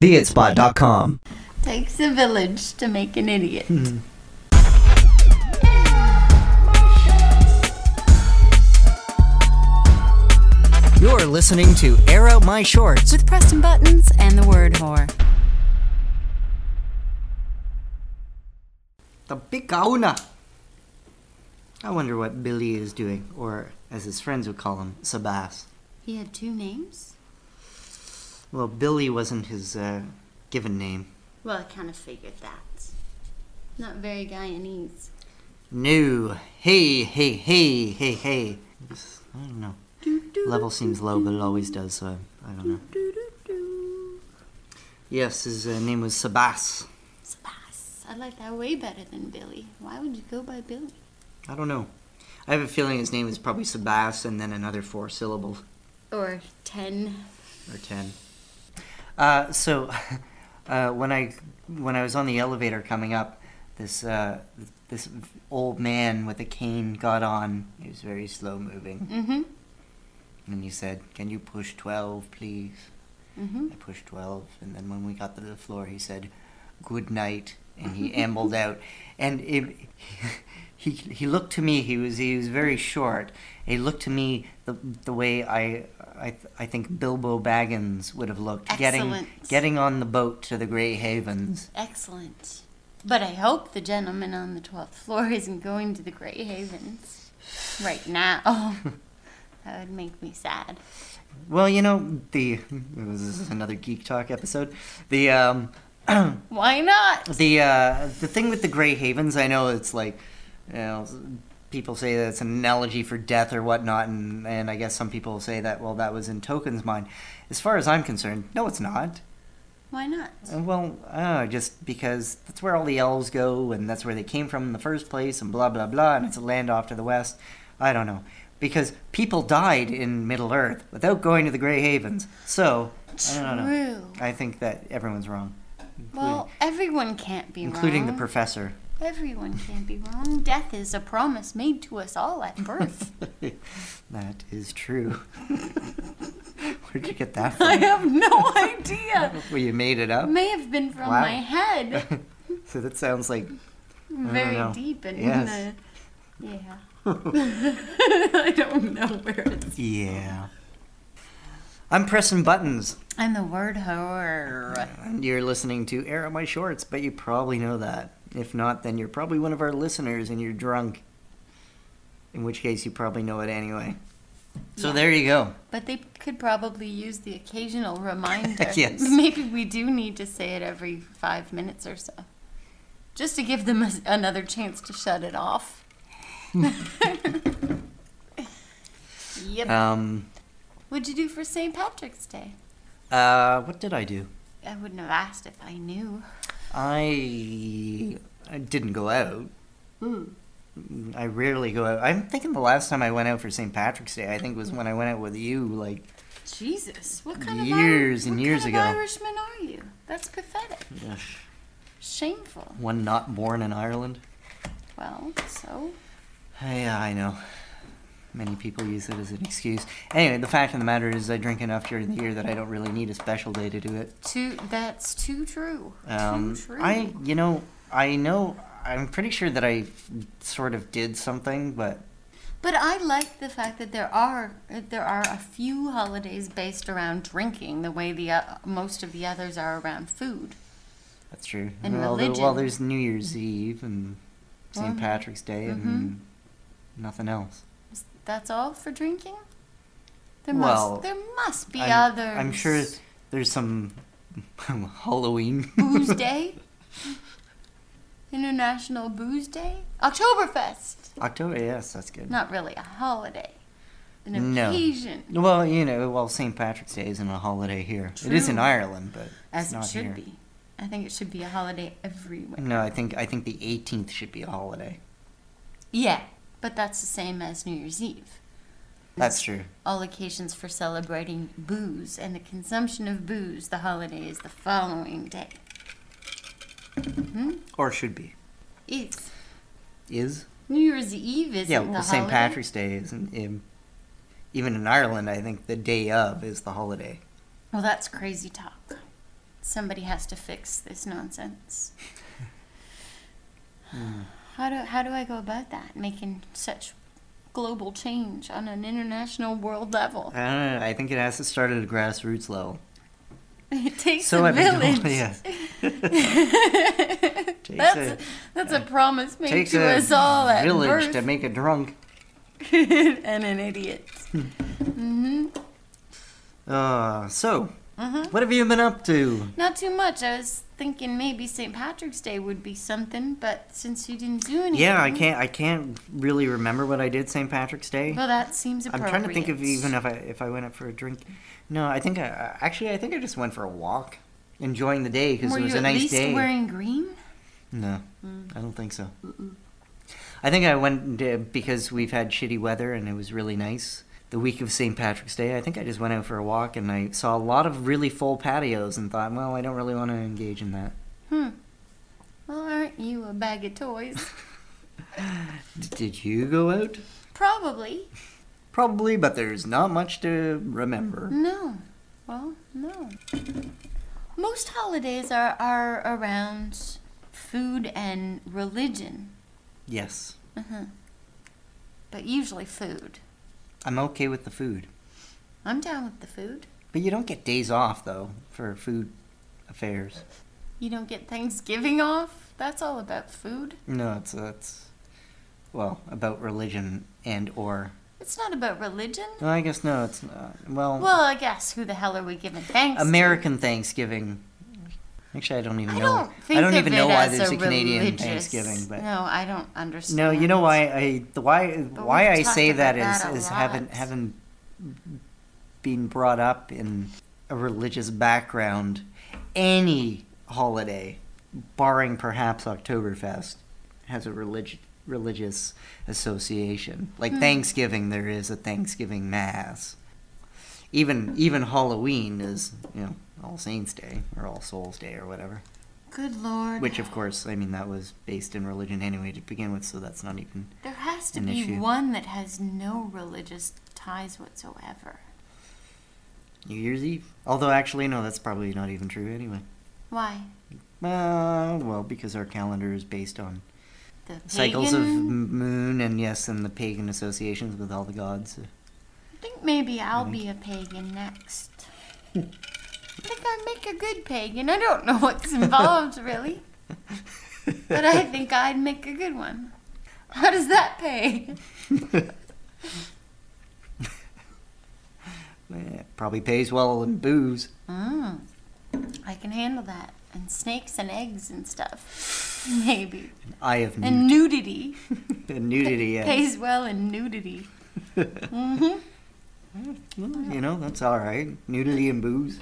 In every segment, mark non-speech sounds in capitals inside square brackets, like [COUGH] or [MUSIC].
theitspot.com. Takes a village to make an idiot. Hmm. You're listening to Air Out My Shorts. With Preston Buttons and the word whore. The big kahuna. I wonder what Billy is doing, or as his friends would call him, Sabas. He had two names? Well, Billy wasn't his uh, given name. Well, I kind of figured that. Not very Guyanese. No. Hey, hey, hey, hey, hey. I don't know. Level seems low, but it always does, so I don't know. Yes, his uh, name was Sabas. Sabas. I like that way better than Billy. Why would you go by Billy? I don't know. I have a feeling his name is probably Sabas and then another four syllables. Or ten. or 10 uh, so [LAUGHS] uh, when i when i was on the elevator coming up this uh, this old man with a cane got on he was very slow moving Mm-hmm. and he said can you push 12 please Mm-hmm. i pushed 12 and then when we got to the floor he said good night and he [LAUGHS] ambled out and it, [LAUGHS] he he looked to me he was he was very short he looked to me the the way i i, I think bilbo baggins would have looked getting getting on the boat to the gray havens Excellent. But I hope the gentleman on the 12th floor [LAUGHS] isn't going to the Grey Havens right now. [LAUGHS] that would make me sad. well you know the this is another geek talk episode the um [CLEARS THROAT] Why not? The uh, the thing with the Grey Havens, I know it's like, you know, people say that it's an analogy for death or whatnot, and and I guess some people say that well that was in Tolkien's mind. As far as I'm concerned, no, it's not. Why not? Uh, Well, uh, just because that's where all the elves go, and that's where they came from in the first place, and blah blah blah, and it's a land off to the west. I don't know because people died in Middle Earth without going to the Grey Havens, so I don't know. I think that everyone's wrong, Well, everyone can't be wrong. including the professor. Everyone can't be wrong. Death is a promise made to us all at birth. [LAUGHS] that is true. [LAUGHS] Where'd you get that [LAUGHS] from? I have no idea. well, you made it up. May have been from Wow. my head. so that sounds like Very deep in Yes. the. Yeah. I don't know where it's. yeah. I'm pressing buttons, I'm the word horror. and you're listening to Air Out My Shorts. But you probably know that. If not, then you're probably one of our listeners, and you're drunk. In which case, you probably know it anyway. So Yeah. there you go. But they could probably use the occasional [LAUGHS] reminder. Yes. [LAUGHS] Maybe we do need to say it every five minutes or so. Just to give them a, another chance to shut it off. [LAUGHS] yep. Um. What'd you do for St. Patrick's Day? Uh. What did I do? I wouldn't have asked if I knew. I. I didn't go out. Hmm. I rarely go out. I'm thinking the last time I went out for St. Patrick's Day, I think was when I went out with you. Like, Jesus, what kind Years of Ir- and years kind ago. Of Irishman are you? That's pathetic. ugh, Shameful. one not born in Ireland. Well, so Yeah, I know. Many people use it as an excuse. Anyway, the fact of the matter is, I drink enough during the year that I don't really need a special day to do it. too. That's too true. Um, too true. I, you know, I know. I'm pretty sure that I sort of did something, but But I like the fact that there are there are a few holidays based around drinking, the way the uh, most of the others are around food. that's true. And well, there- well, there's New Year's Eve and St. Mhm. Patrick's Day and Mhm. nothing else. That's all for drinking. There Well, must there must be I'm, others. I'm sure there's some [LAUGHS] Halloween. Booze [LAUGHS] Day. International Booze Day. Oktoberfest. October, yes, that's good. Not really a holiday. An No. occasion. Well, you know, well, St. Patrick's Day isn't a holiday here. True. It is in Ireland, but As it should here. be. I think it should be a holiday everywhere. No, I think I think the 18th should be a holiday. Yeah, but that's the same as New Year's Eve. That's true. All occasions for celebrating booze and the consumption of booze, the holiday is the following day. Hmm? Or should be. Is. Is? New Year's Eve isn't yeah, the well, St. Patrick's Day isn't. In, even in Ireland, I think the day of is the holiday. Well, that's crazy talk. somebody has to fix this nonsense. Hmm. How do how do I go about that? Making such global change on an international world level. I don't know. I think it has to start at a grassroots level. [LAUGHS] It takes So a village. [LAUGHS] yeah. [LAUGHS] That's a- a, that's a promise made Takes to a us all at village birth. to make a drunk. and an idiot. mm-hmm. Uh, so, Mm-hmm. what have you been up to? Not too much. I was thinking maybe St. Patrick's Day would be something, but since you didn't do anything, Yeah, I can't. I can't really remember what I did St. Patrick's Day. Well, that seems appropriate. I'm trying to think of even if I if I went out for a drink. No, I think I actually I think I just went for a walk, enjoying the day because it was a nice least day. wearing green? No, Mm. I don't think so. I think I went uh, because we've had shitty weather and it was really nice. The week of St. Patrick's Day, I think I just went out for a walk and I saw a lot of really full patios and thought, well, I don't really want to engage in that. Hmm. Well, aren't you a bag of toys? [LAUGHS] Did you go out? Probably. Probably, but there's not much to remember. No. Well, no. Most holidays are, are around food and religion. Yes, Uh-huh. But usually food. I'm okay with the food. I'm down with the food. But you don't get days off, though, for food affairs. You don't get Thanksgiving off? That's all about food. No, it's, it's well, about religion and or. It's not about religion. I guess no, it's not. Well, Well, I guess who the hell are we giving thanks to? American Thanksgiving. Actually, I don't even I know. don't think I don't even know why there's a, a Canadian Thanksgiving, but no, I don't understand. no, you know why I the why why I say that is is haven't haven't been brought up in a religious background. Any holiday, barring perhaps Oktoberfest, has a religious religious association. Like Hmm. Thanksgiving, there is a Thanksgiving mass. Even even Halloween is you know All Saints Day or All Souls Day or whatever. Good lord. Which, of course, I mean, that was based in religion anyway to begin with, so that's not even. There has to be issue. one that has no religious ties whatsoever. New Year's Eve. Although, actually, no, that's probably not even true anyway. Why? Uh, well, because our calendar is based on The cycles of pagan- moon and, yes, and the pagan associations with all the gods. I think maybe I'll be a pagan next. I think I'd make a good pagan. I don't know what's involved [LAUGHS] really, but I think I'd make a good one. How does that pay? [LAUGHS] Eh, probably pays well in booze. Mm, I can handle that. And snakes and eggs and stuff. Maybe. Eye of And nudity. And [LAUGHS] nudity, yeah. Pays well in nudity. hmm Well, you know, that's alright. Nudity and booze.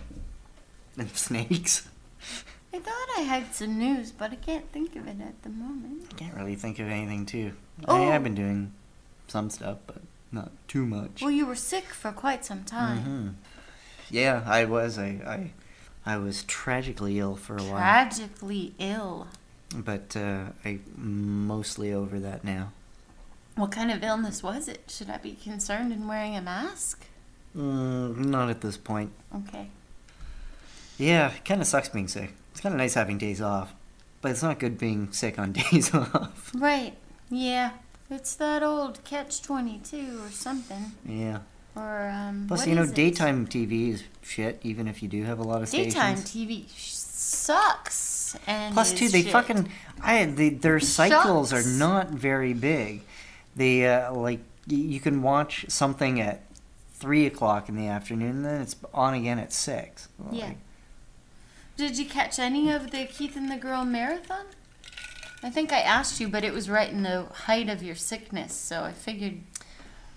And snakes. I thought I had some news, but I can't think of it at the moment. I Can't really think of anything, too. Oh. I have been doing some stuff, but not too much. Well, you were sick for quite some time. Mhm. Yeah, I was. I, I, I was tragically ill for a while, Tragically ill. but uh, I mostly over that now. What kind of illness was it? Should I be concerned in wearing a mask? Mm, not at this point. Okay. Yeah, it kind of sucks being sick. It's kind of nice having days off, but it's not good being sick on [LAUGHS] days off. Right. Yeah. It's that old catch 22 or something. Yeah. Or, um. Plus, you know, it? daytime TV is shit, even if you do have a lot of Daytime stations. TV sucks. And Plus, too, they shit. fucking I the, their cycles are not very big. They uh, like y- you can watch something at three o'clock in the afternoon, and then it's on again at six. Yeah. Did you catch any of the Keith and the Girl marathon? I think I asked you, but it was right in the height of your sickness, so I figured,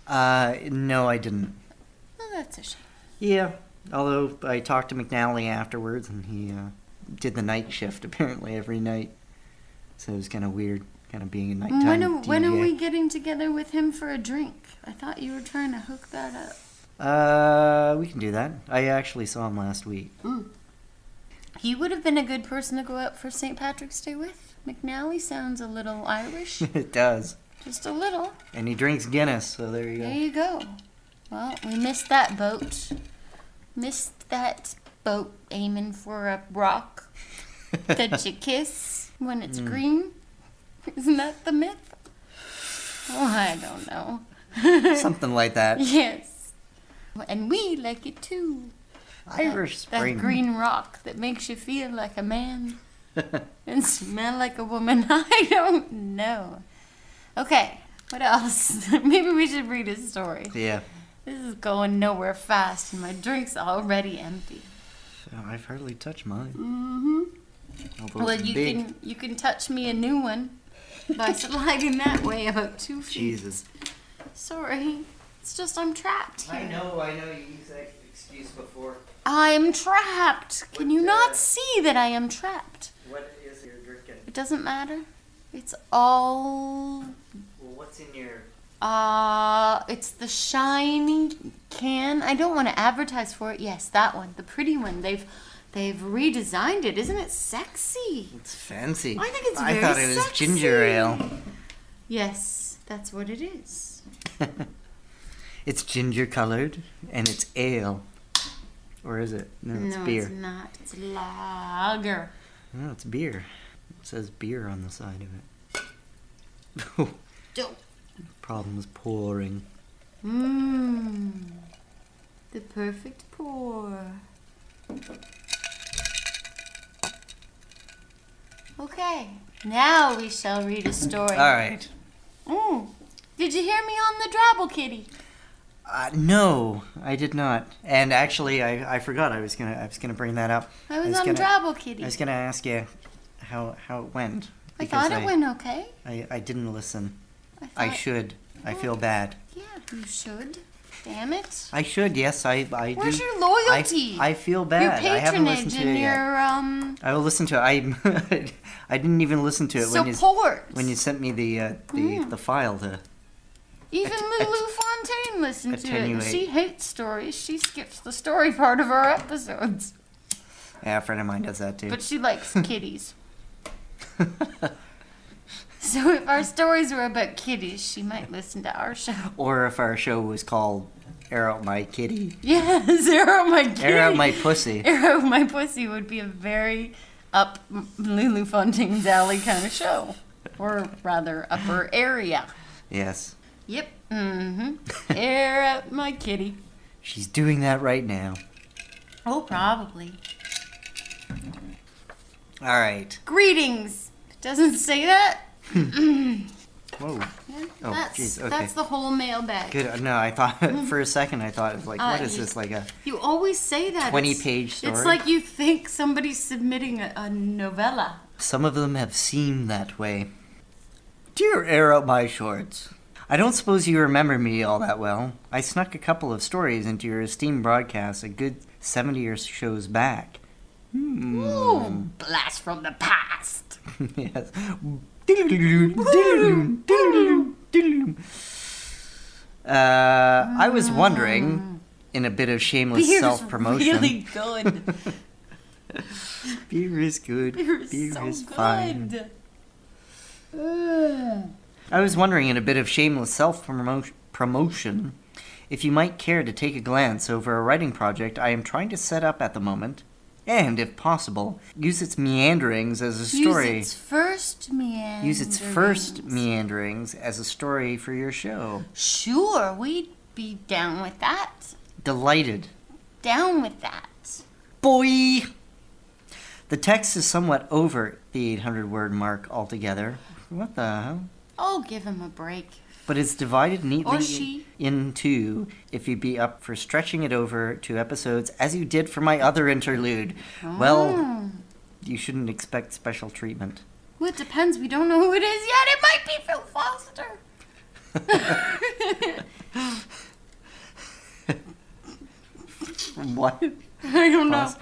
Uh, no, I didn't. oh, that's a shame. Yeah, although I talked to McNally afterwards, and he uh, did the night shift [LAUGHS] apparently every night. So it was kind of weird, kind of being a nighttime. When are, when are we getting together with him for a drink? I thought you were trying to hook that up. Uh, we can do that. I actually saw him last week. He would have been a good person to go out for St. Patrick's Day with. McNally sounds a little Irish, [LAUGHS] it does, just a little. and he drinks Guinness. So there you go. There you go. Well, we missed that boat. Missed that boat aiming for a rock [LAUGHS] that you kiss when it's green. [LAUGHS] Isn't that the myth? Oh, I don't know. Something like that. yes. And we like it too. Irish That Spring. green [LAUGHS] rock that makes you feel like a man [LAUGHS] and smell like a woman. [LAUGHS] I don't know. Okay, what else? Maybe we should read a story. Yeah. This is going nowhere fast, and my drink's already empty. Oh, I've hardly touched mine. Mm-hmm. Well, you big. can you can touch me a new one by sliding that way about two feet. Jesus. Sorry, it's just I'm trapped here. I know, I know. You used that excuse before. I am trapped. Can you uh, not see that I am trapped? What is your drinking? It doesn't matter. It's all Well, what's in your? uh it's the shiny can. I don't want to advertise for it. Yes, that one. The pretty one. They've they've redesigned it. Isn't it sexy? It's fancy. I think it's I very thought it was sexy. ginger ale. Yes, that's what it is. [LAUGHS] it's ginger colored and it's ale. Or is it? No, it's no, beer. it's not. It's lager. No, it's beer. It says beer on the side of it. [LAUGHS] Don't. Problems pouring. Mmm. The perfect pour. Okay, now we shall read a story. All right. Mm. Did you hear me on the Drabble Kitty? Uh, no, I did not. And actually, I, I forgot I was gonna I was gonna bring that up. I was, was on gonna- Drabble Kitty. I was gonna ask you how how it went. I thought it went okay. I, I didn't listen. I, I should. I feel bad. Yeah, you should. Damn it. I should. Yes, I I Where's do. your I, loyalty? I feel your bad. I haven't patronage listened to and it yet. your um I will listen to it. I [LAUGHS] I didn't even listen to it when you when you sent me the uh, the Mm. the file to. Even Lulu Fontaine listened to it. and. She hates stories. She skips the story part of our episodes. Yeah, a friend of mine does that too. But she likes [LAUGHS] kitties. So if our stories were about kitties, she might listen to our show. or if our show was called "Air Out My Kitty," Yes, Arrow My Kitty. "Air Out My Pussy." Arrow My Pussy would be a very up Lulu Fontaine's alley kind of show. Or rather, upper area. Yes, Yep. Mm-hmm. [LAUGHS] Air up my kitty. she's doing that right now. Oh, probably. All right. Greetings. Doesn't say that. [CLEARS THROAT] Whoa. Yeah, Oh, that's, jeez, okay. that's the whole mailbag. Good. No, I thought [LAUGHS] for a second I thought it was like, Uh, what is you- this? Like a You always say that. Twenty-page story. It's like you think somebody's submitting a, a novella. Some of them have seemed that way. Dear Air Out My Shorts, I don't suppose you remember me all that well. I snuck a couple of stories into your esteemed broadcast a good 70 or shows back. Hmm. Ooh, blast from the past. [LAUGHS] yes. Uh, I was wondering, in a bit of shameless Beer's self promotion. really good. [LAUGHS] Beer is good. Beer is Beer so is good. fine. I was wondering, in a bit of shameless self promotion, if you might care to take a glance over a writing project I am trying to set up at the moment, and, if possible, use its meanderings as a story. Use its first meanderings. Use its first meanderings as a story for your show. Sure, we'd be down with that. Delighted. Down with that. Boy! The text is somewhat over the 800 word mark altogether. What the hell? Oh, give him a break. But it's divided neatly she. into if you'd be up for stretching it over two episodes as you did for my other interlude. Well, Oh. you shouldn't expect special treatment. Well, it depends. We don't know who it is yet. It might be Phil Foster. [LAUGHS] what? [LAUGHS] I don't know.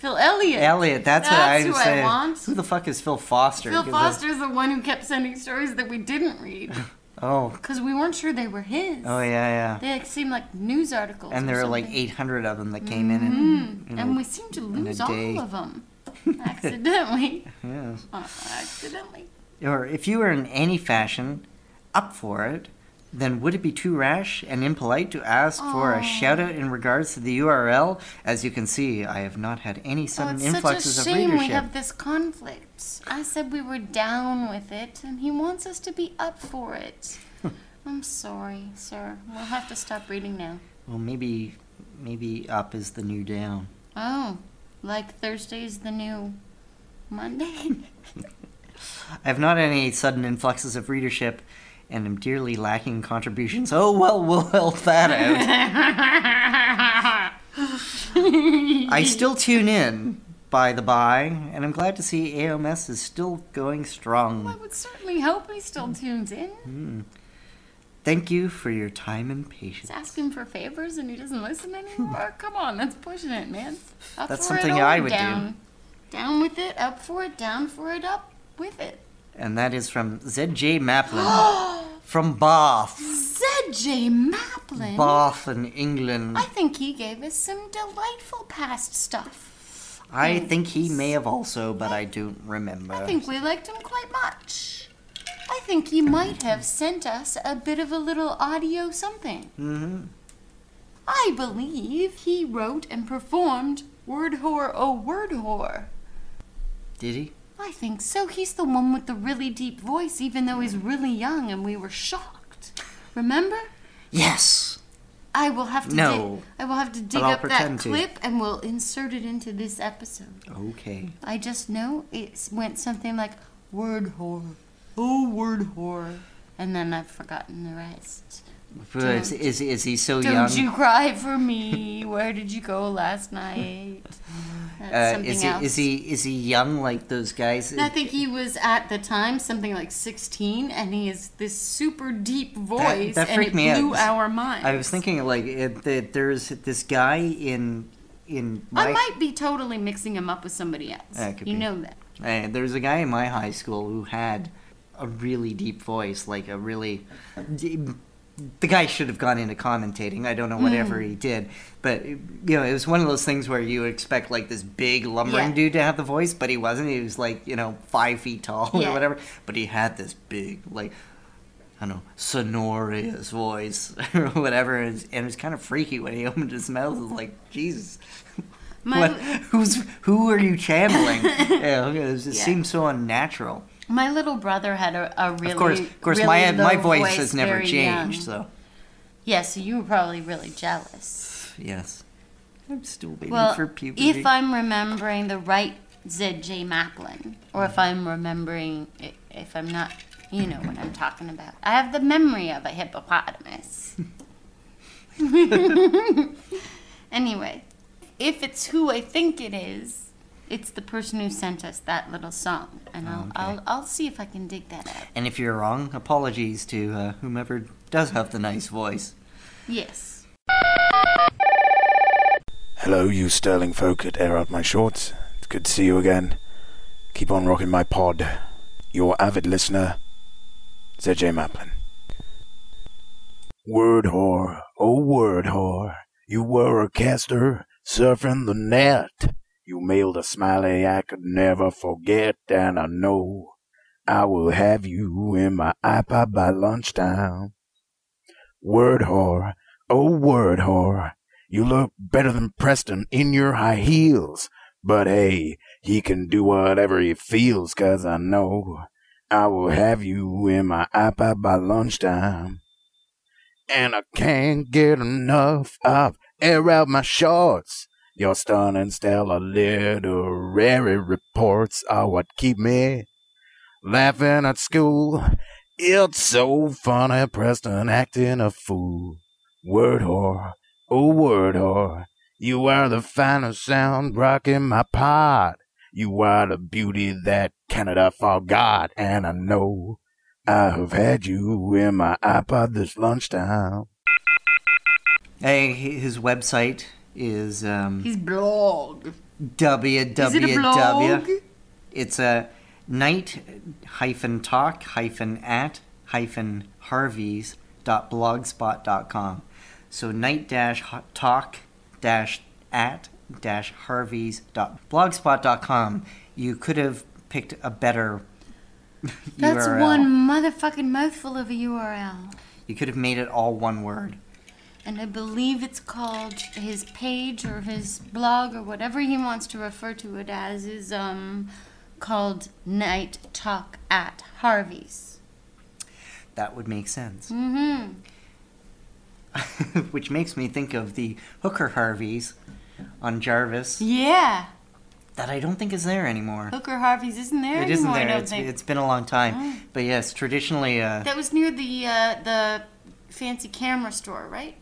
Phil Elliott. Elliot, that's, what I That's who I saying. want. Who the fuck is Phil Foster? Phil I- Foster's the one who kept sending stories that we didn't read [LAUGHS] Oh, because we weren't sure they were his. oh yeah, yeah. They like, seemed like news articles. And there were like 800 of them that came in, and Mm, know, and we seemed to lose all of them [LAUGHS] accidentally. yes. Uh, accidentally. or if you were in any fashion up for it, then would it be too rash and impolite to ask for a shout out in regards to the URL? As you can see, I have not had any Oh, sudden it's such a influxes of shame readership. we have this conflict. I said we were down with it, and he wants us to be up for it. [LAUGHS] I'm sorry, sir. We'll have to stop reading now. Well, maybe, maybe up is the new down. Oh, like Thursday's the new Monday? [LAUGHS] I have not any sudden influxes of readership, and am dearly lacking contributions. Oh well, we'll help that out. [LAUGHS] I still tune in, by the by, and I'm glad to see AOMS is still going strong. I would certainly hope he still tunes in. Hmm. Thank you for your time and patience. He's asking for favors and he doesn't listen anymore. [LAUGHS] Come on, that's pushing it, man. Up That's it something or I would do. down. Down with it, up for it, down for it, up with it. And that is from ZJ Maplin [GASPS] from Bath, ZJ Maplin. Bath in England. I think he gave us some delightful past stuff. I think he may have also, but I don't remember. I think we liked him quite much. I think he might have sent us a bit of a little audio something. hmm I believe he wrote and performed Word Whore, Oh Word Whore. Did he? I think so. He's the one with the really deep voice, even though he's really young and we were shocked. Remember? Yes. I will have to No. dig, I will have to dig up that pretend to. clip and we'll insert it into this episode. Okay. I just know it went something like word whore. Oh word whore. And then I've forgotten the rest. Is, is, is he so Don't young? you cry for me. Where did you go last night? [LAUGHS] Uh, is he else. is he is he young like those guys? I think he was at the time something like 16, and he has this super deep voice, that and freaked it me out. blew our minds. I was thinking like it, that there's this guy in in I might be totally mixing him up with somebody else. That you be. know that. uh, there's a guy in my high school who had a really deep voice, like a really. The guy should have gone into commentating. I don't know whatever Hmm. he did, but you know, it was one of those things where you would expect like this big lumbering Yeah. dude to have the voice, but he wasn't. He was like you know five feet tall Yeah. or whatever, but he had this big like I don't know, sonorous voice [LAUGHS] or whatever, and, and it was kind of freaky when he [LAUGHS] opened his mouth. It was like, Jesus, My, what, who's who are you channeling? [LAUGHS] yeah, it, was, it Yeah. seemed so unnatural. My little brother had a, a really, of course, of course, really my my low voice, has never changed. young. So Yeah, so you were probably really jealous. [SIGHS] yes, I'm still waiting Well, for puberty. Well, if I'm remembering the right ZJ Maplin, or if I'm remembering, if I'm not, you know what I'm talking about. I have the memory of a hippopotamus. [LAUGHS] anyway, if it's who I think it is, it's the person who sent us that little song, and I'll Okay. I'll, I'll see if I can dig that out. and if you're wrong, apologies to uh, whomever does have the nice voice. Yes. Hello, you sterling folk at Air Out My Shorts. It's good to see you again. Keep on rocking my pod. Your avid listener, ZJ Maplin. Word whore, oh word whore, you were a caster surfing the net. You mailed a smiley I could never forget, and I know I will have you in my iPod by lunchtime. Word whore, oh word whore, you look better than Preston in your high heels. But hey, he can do whatever he feels, 'cause I know I will have you in my iPod by lunchtime. And I can't get enough of air out my shorts. Your stunning stellar literary reports are what keep me laughing at school. It's so funny, Preston acting a fool. Word whore, oh word whore, you are the finest sound rocking my pod. You are the beauty that Canada forgot, and I know I have had you in my iPod this lunchtime. Hey, his website is um, His blog. www. Is it a blog? It's a night hyphen talk hyphen at hyphen harveys dot blogspot dot com. So night dash talk dash at dash harveys dot blogspot dot com. You could have picked a better That's URL. one motherfucking mouthful of a URL. You could have made it all one word. And I believe it's called his page or his blog or whatever he wants to refer to it as is um called Night Talk at Harvey's. That would make sense. Mm-hmm. [LAUGHS] Which makes me think of the Hooker Harveys on Jarvis Yeah. that I don't think is there anymore. Hooker Harvey's isn't there It anymore. isn't I there. don't It's, it's been a long time. Oh. But yes, traditionally, uh, That was near the uh, the fancy camera store, right?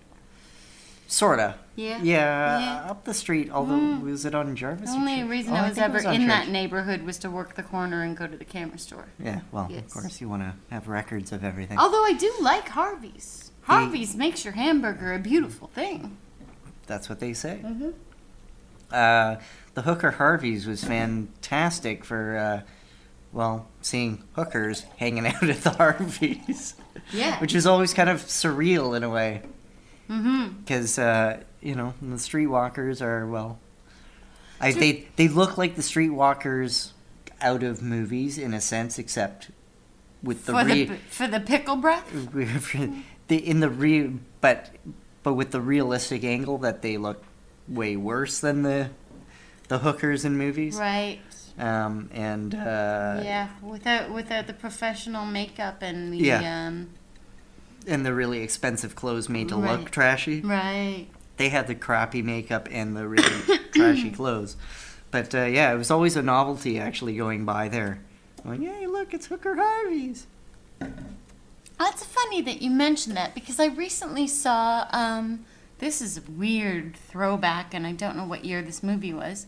Sorta. Yeah. Yeah, Yeah. up the street. Although, was it on Jarvis? The only Church? reason Oh, I was it ever on in that neighborhood was to work the corner and go to the camera store. Yeah, well, Yes. of course, you want to have records of everything. Although I do like Harvey's. Harvey's makes your hamburger a beautiful thing. That's what they say. Mhm. Uh, the Hooker Harveys was fantastic for, uh, well, seeing hookers hanging [LAUGHS] out at the Harveys. Yeah. Which is always kind of surreal in a way. Mm-hmm. Because, uh, you know, the streetwalkers are, well, I, they, they look like the streetwalkers out of movies in a sense, except with the For re- the for the pickle breath. [LAUGHS] the in the re but but with the realistic angle that they look way worse than the the hookers in movies Right. um and uh yeah. Without without the professional makeup and the Yeah. um. And the really expensive clothes made to Right. look trashy Right. they had the crappy makeup and the really [COUGHS] trashy clothes but uh, yeah it was always a novelty actually going by there going hey look it's hooker harvey's That's funny that you mentioned that because I recently saw um, this is a weird throwback, and I don't know what year this movie was.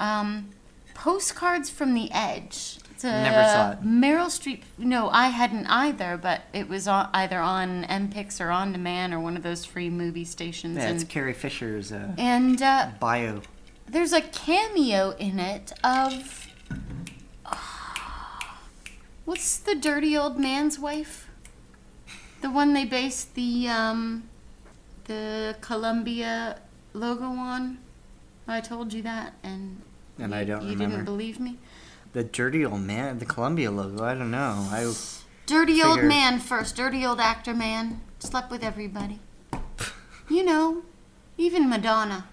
Um, Postcards from the Edge. It's a Never saw it. Meryl Streep. No, I hadn't either, but it was on, either on MPix or On Demand or one of those free movie stations. yeah it's and carrie fisher's uh, and uh, bio there's a cameo in it of what's the dirty old man's wife the one they based the um the columbia logo on i told you that and And you, I don't know. you remember. didn't believe me the dirty old man the columbia logo i don't know i dirty old man first dirty old actor man slept with everybody [LAUGHS] you know even madonna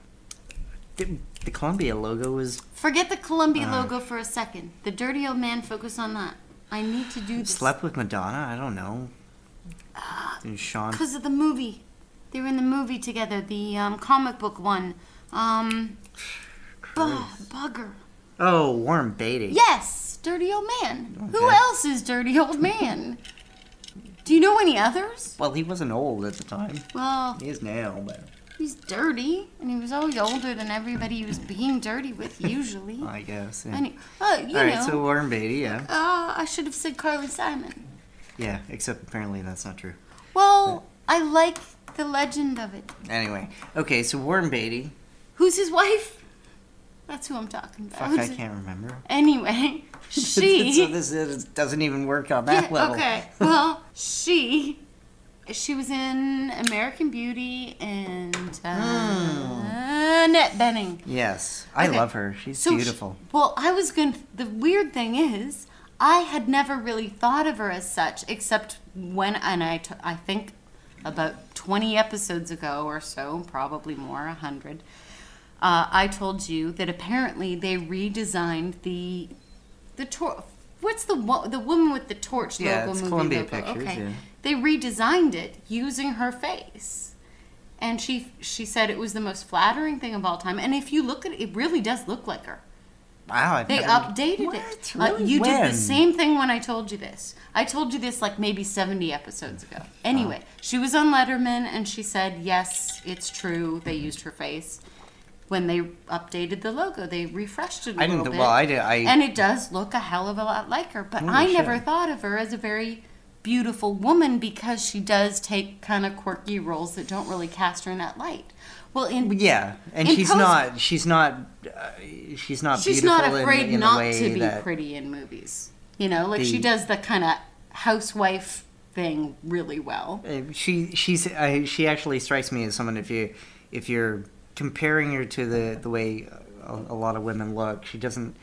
The, the Columbia logo was Forget the Columbia Ah. logo for a second. The dirty old man, focus on that. I need to do this. slept with Madonna. I don't know. And Sean. Because of the movie. They were in the movie together, the um, comic book one. Um, bu- bugger. Oh, Warren Beatty. Yes, dirty old man. Who else is dirty old man? Do you know any others? Well, he wasn't old at the time. Well, He is now, but he's dirty, and he was always older than everybody he was being dirty with, [LAUGHS] usually. I guess. Yeah. Any, uh, you All right, know, so Warren Beatty, yeah, uh, I should have said Carly Simon. yeah. Except apparently that's not true. Well, I like the legend of it. Anyway, okay, so Warren Beatty. Who's his wife? That's who I'm talking about. Fuck, I can't remember. Anyway, [LAUGHS] she. so this is, doesn't even work on that Yeah, level. okay. [LAUGHS] Well, she. She was in American Beauty and uh, Annette Bening. Yes, I Okay. love her. She's So she- beautiful. well, I was going to. The weird thing is, I had never really thought of her as such, except when, and I, t- I think about 20 episodes ago or so, probably more, a 100, uh, I told you that apparently they redesigned the. the tor- What's the wo- the woman with the torch Yeah, logo it's movie Columbia logo? Pictures, Okay, yeah. they redesigned it using her face and she she said it was the most flattering thing of all time. And if you look at it, it really does look like her. Wow, I've They never- updated What? it. Uh, Really? you did the same thing when I told you this. I told you this like maybe 70 episodes ago. Anyway, she was on Letterman and she said, yes, it's true. They used her face. When they updated the logo, they refreshed it a I didn't. little bit. Well, I did. I and it does look a hell of a lot like her. But I shit. never thought of her as a very beautiful woman because she does take kind of quirky roles that don't really cast her in that light. Well, in Yeah, and In she's post- not. She's not. Uh, she's not. she's beautiful not afraid in, in not to be pretty in movies. You know, like she does the kind of housewife thing really well. Uh, She she's uh, she actually strikes me as someone if you if you're comparing her to the the way a, a lot of women look, she doesn't.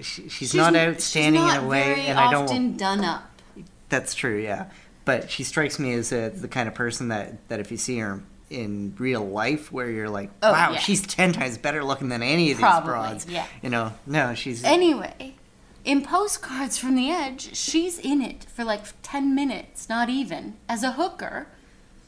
She, she's, not outstanding she's not in a way, and I don't. often done up. That's true, yeah. but she strikes me as a, the kind of person that that if you see her in real life, where you're like, Oh, wow, yeah. she's ten times better looking than any of these Probably, broads. yeah. You know, no, she's Anyway, in Postcards from the Edge, she's in it for like 10 minutes, not even, as a hooker,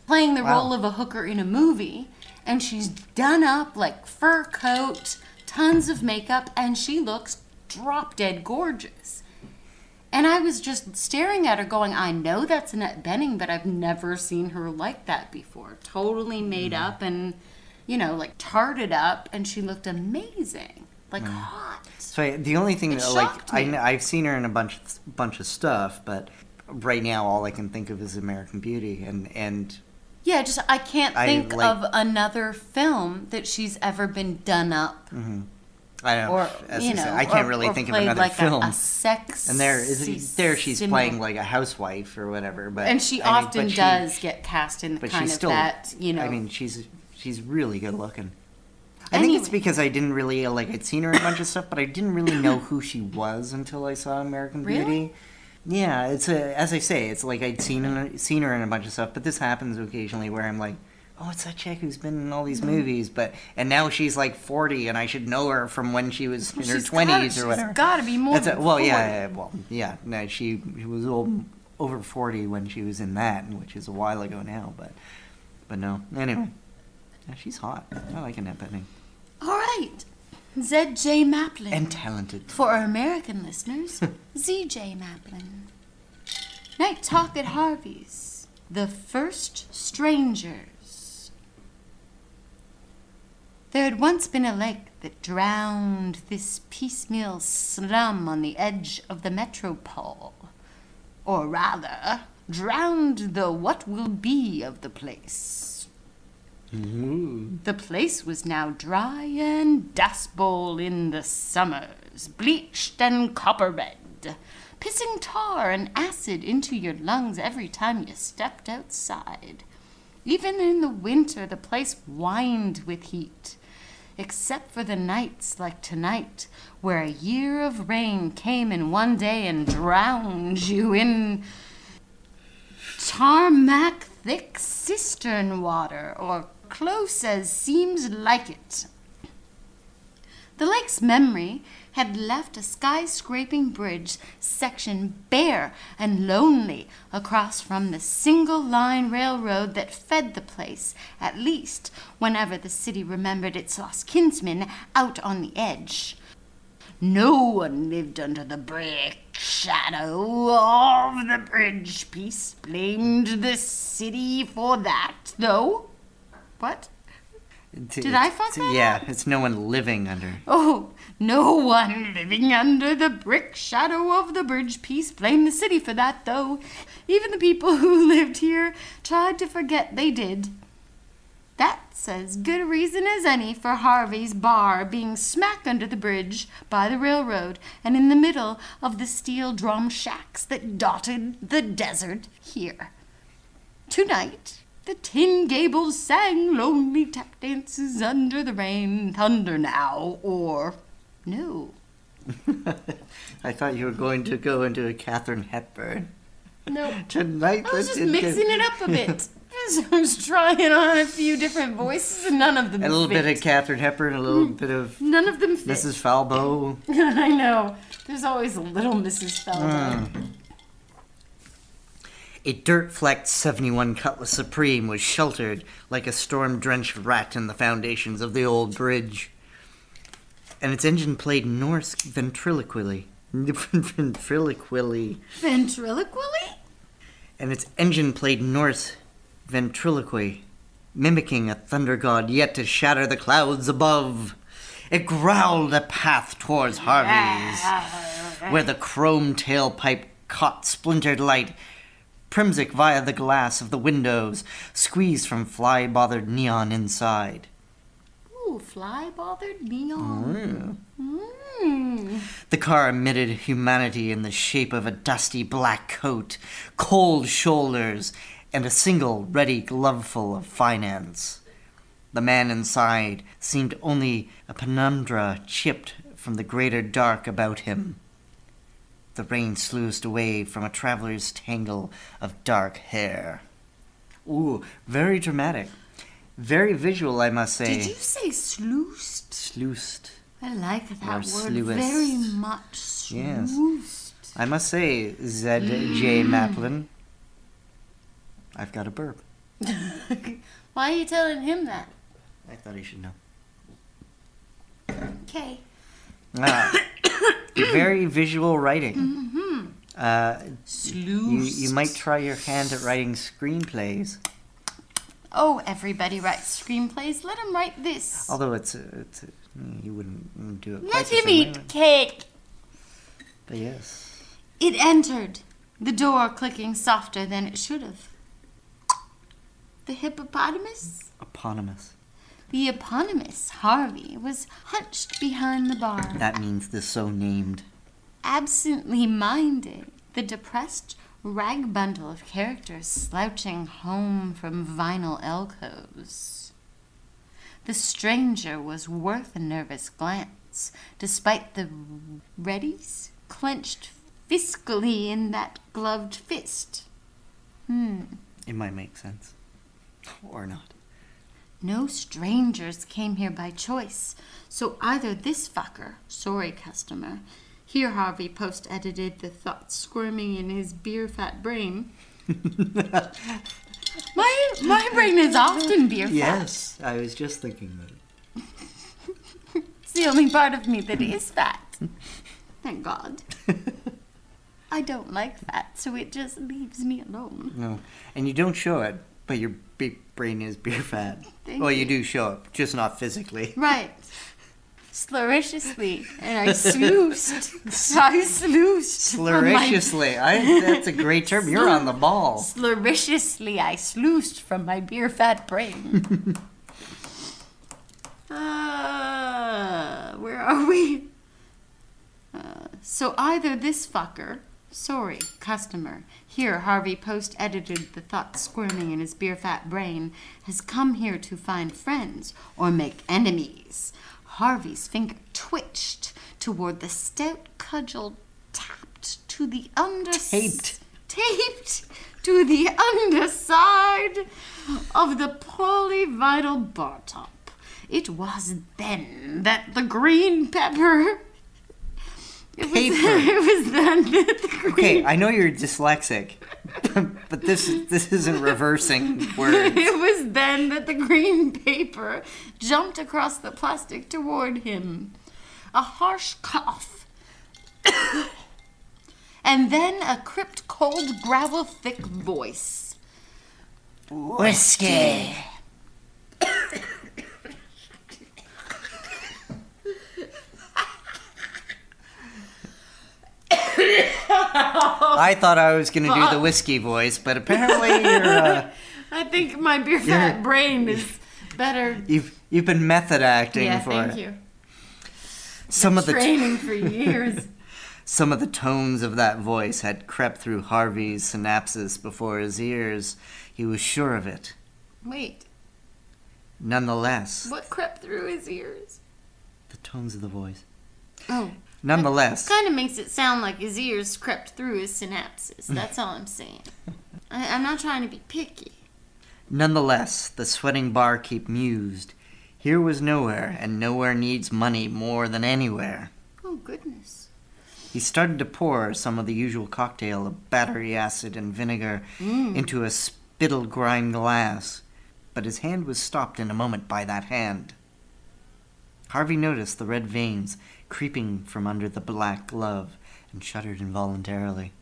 playing the Wow. role of a hooker in a movie. And she's done up like fur coat, tons of makeup, and she looks drop dead gorgeous. And I was just staring at her, going, I know that's Annette Bening, but I've never seen her like that before. Totally made Mm. up and, you know, like tarted up, and she looked amazing. Like Mm. hot. So I, the only thing It that, like I, I've seen her in a bunch of, bunch of stuff, but right now all I can think of is American Beauty, and and Yeah, just I can't I think like- of another film that she's ever been done up mm-hmm. I don't or as you know I can't or- really or think of another like film. A, a sex. and there is there she's symbol. playing like a housewife or whatever, but and she I mean, often she- does get cast in but kind of still that. You know, I mean, she's she's really good looking. I think it's because I didn't really like I'd seen her in a bunch of stuff, but I didn't really know who she was until I saw American Really? Beauty. Yeah, it's a as I say, it's like I'd seen in, seen her in a bunch of stuff, but this happens occasionally where I'm like, oh, it's that chick who's been in all these Mm-hmm. movies, but and now she's like 40, and I should know her from when she was in her 20s gotta- or she's whatever. gotta be more That's a, well, 40. yeah, yeah, well, yeah. No, she, she was old, over 40 when she was in that, which is a while ago now, but but no. Anyway, yeah, she's hot. I like Annette Bening. all right, Z.J. Maplin. and talented. For our American listeners, [LAUGHS] Z.J. Maplin. Night Talk at Harvey's. The First Strangers. There had once been a lake that drowned this piecemeal slum on the edge of the metropole. Or rather, drowned the what will be of the place. The place was now dry and dust bowl in the summers, bleached and copper red, pissing tar and acid into your lungs every time you stepped outside. Even in the winter, the place whined with heat, except for the nights like tonight, where a year of rain came in one day and drowned you in tarmac thick cistern water, or close as seems like it. The lake's memory had left a skyscraping bridge section bare and lonely across from the single line railroad that fed the place, at least whenever the city remembered its lost kinsmen out on the edge. No one lived under the brick shadow of the bridge piece, blamed the city for that, though. What? Did I fuck that Yeah, it's no one living under. Oh, no one living under the brick shadow of the bridge piece Blame the city for that, though. Even the people who [LAUGHS] lived here tried to forget they did. That's as good a reason as any for Harvey's bar being smack under the bridge by the railroad and in the middle of the steel drum shacks that dotted the desert here. Tonight, the Tin Gables sang lonely tap dances under the rain, thunder now, or no. [LAUGHS] I thought you were going to go into a Katharine Hepburn. No. [LAUGHS] Tonight, I was just mixing it up a [LAUGHS] bit. I was trying on a few different voices, and none of them A little fit. bit of Katharine Hepburn, a little bit of None of them fit. Mrs. Falbo. I know. There's always a little Mrs. Felder. Hmm. A dirt flecked 71 Cutlass Supreme was sheltered like a storm drenched rat in the foundations of the old bridge. And its engine played Norse ventriloquially. [LAUGHS] ventriloquially. Ventriloquially? And its engine played Norse ventriloquy, mimicking a thunder god yet to shatter the clouds above. It growled a path towards Harvey's, where the chrome tailpipe caught splintered light. Primsic via the glass of the windows, squeezed from fly bothered neon inside. Ooh, fly bothered neon. Mm. The car emitted humanity in the shape of a dusty black coat, cold shoulders, and a single ready gloveful of finance. The man inside seemed only a penumbra chipped from the greater dark about him. The rain sluiced away from a traveler's tangle of dark hair. Ooh, very dramatic. Very visual, I must say. Did you say sluiced? Sluiced. I like that Or word sluiced. very much. Yes. Sluiced. I must say, Z.J. Maplin, I've got a burp. [LAUGHS] Why are you telling him that? I thought he should know. Okay. Ah, very visual writing. Uh, you, you might try your hand at writing screenplays. Oh, everybody writes screenplays. Let him write this. Although it's, a, it's a, you wouldn't do it. Let him way, eat cake. But yes, It entered, the door clicking softer than it should have. The hippopotamus? eponymous. The eponymous, Harvey, was hunched behind the bar. That means the so named. absently minded, the depressed rag bundle of characters slouching home from vinyl alcoves. The stranger was worth a nervous glance, despite the readies clenched fiscally in that gloved fist. Hmm. It might make sense. Or not. No strangers came here by choice, so either this fucker, sorry customer, here Harvey post edited the thoughts squirming in his beer fat brain. [LAUGHS] my my brain is often beer fat. Yes, I was just thinking that. [LAUGHS] It's the only part of me that is fat. Thank God. [LAUGHS] I don't like fat, so it just leaves me alone. No, and you don't show it, but your big brain is beer fat. Thank well, you you. do show up, just not physically. [LAUGHS] Right. Slurriciously. And I [LAUGHS] sluiced. I sluiced. from my- I, that's a great term. You're on the ball. Slurriciously, I sluiced from my beer fat brain. [LAUGHS] uh, where are we? Uh, so either this fucker, sorry, customer, here Harvey post edited the thoughts squirming in his beer fat brain, has come here to find friends or make enemies. Harvey's finger twitched toward the stout cudgel tapped to the under Taped. taped to the underside of the polyvinyl bar top. It was then that the green pepper. It was, Paper. it was then that the Okay, I know you're dyslexic, [LAUGHS] but this this isn't reversing words. [LAUGHS] it was then that the green paper jumped across the plastic toward him. A harsh cough. [COUGHS] and then a crypt cold gravel thick voice. Whiskey. [COUGHS] [COUGHS] I thought I was going to do the whiskey voice, but apparently you're, uh, [LAUGHS] I think my beer fat brain is better. you've you've been method acting Yeah, for thank it. you. Some of the Training for [LAUGHS] years. some of the tones of that voice had crept through Harvey's synapses before his ears. He was sure of it. Wait, Nonetheless, what crept through his ears? the tones of the voice. Oh, Nonetheless, kind of makes it sound like his ears crept through his synapses. That's all I'm saying. [LAUGHS] I, I'm not trying to be picky. Nonetheless, the sweating barkeep mused. Here was nowhere, and nowhere needs money more than anywhere. Oh goodness. He started to pour some of the usual cocktail of battery acid and vinegar mm. into a spittle grind glass, but his hand was stopped in a moment by that hand. Harvey noticed the red veins creeping from under the black glove and shuddered involuntarily.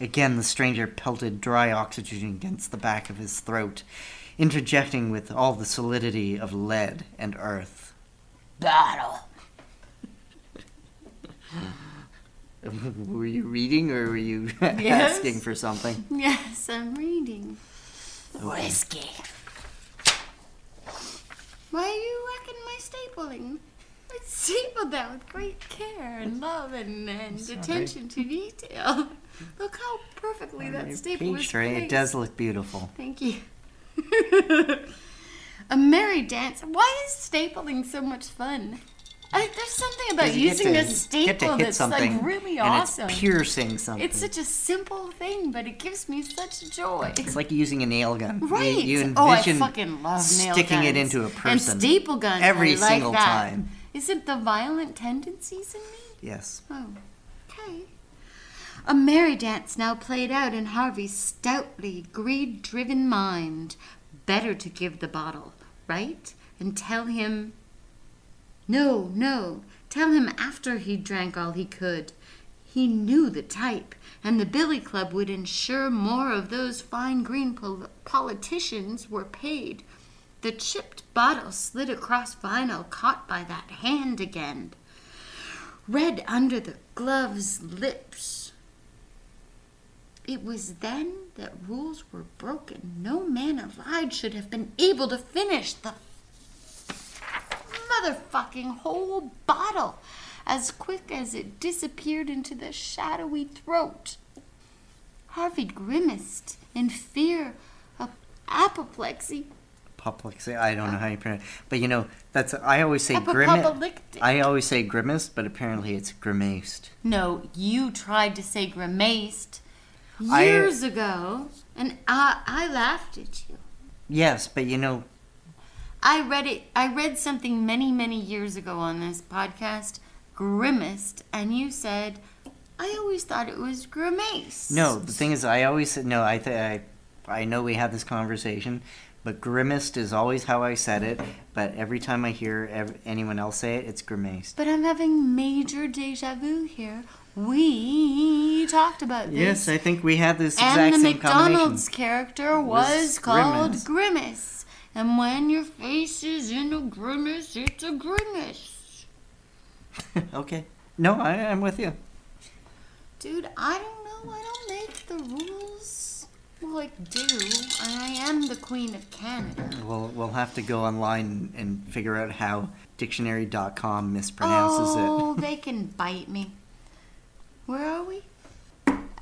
Again, the stranger pelted dry oxygen against the back of his throat, interjecting with all the solidity of lead and earth. Battle. [LAUGHS] Were you reading or were you [LAUGHS] asking for something? Yes, I'm reading. Whiskey. Why are you wrecking my stapling? I stapled that with great care and love and, and attention to detail. [LAUGHS] Look how perfectly that Your staple page tray, it does look beautiful. Thank you. [LAUGHS] A merry dance. Why is stapling so much fun? I, there's something about 'Cause you get using to- a get to staple hit that's something like really and awesome. It's piercing something. It's such a simple thing, but it gives me such joy. It's like using a nail gun. You- Right. You, envision oh, I fucking love nail sticking it guns. into a And staple guns. every I like single that. time. Is it the violent tendencies in me? Yes. Oh, okay. A merry dance now played out in Harvey's stoutly greed driven mind. Better to give the bottle, right? And tell him. No, no. Tell him after he drank all he could. He knew the type, and the Billy Club would ensure more of those fine green pol- politicians were paid. The chipped bottle slid across vinyl, caught by that hand again red under the glove's lips. It was then that rules were broken. No man alive should have been able to finish the motherfucking whole bottle as quick as it disappeared into the shadowy throat. Harvey grimaced in fear of apoplexy. Apoplexy. I don't know how you pronounce it. But you know, that's I always say grimace. I always say grimace, but apparently it's grimaced. No, you tried to say grimaced I- years ago, and I, I laughed at you. Yes, but you know, I read it. I read something many, many years ago on this podcast, grimaced, and you said, "I always thought it was grimace." no. The thing is, I always said no. I th- I I know we had this conversation, but grimaced is always how I said it. But every time I hear ev- anyone else say it, it's grimaced. But I'm having major deja vu here. We talked about this. Yes, I think we had this exact and the same combination. McDonald's character was, Was called Grimace. Grimace. And when your face is in a grimace, it's a grimace. [LAUGHS] okay. No, I, I'm with you. Dude, I don't know. I don't make the rules. I do. I am the Queen of Canada. We'll we'll have to go online and figure out how dictionary.com mispronounces it. oh, they can bite me. Where are we?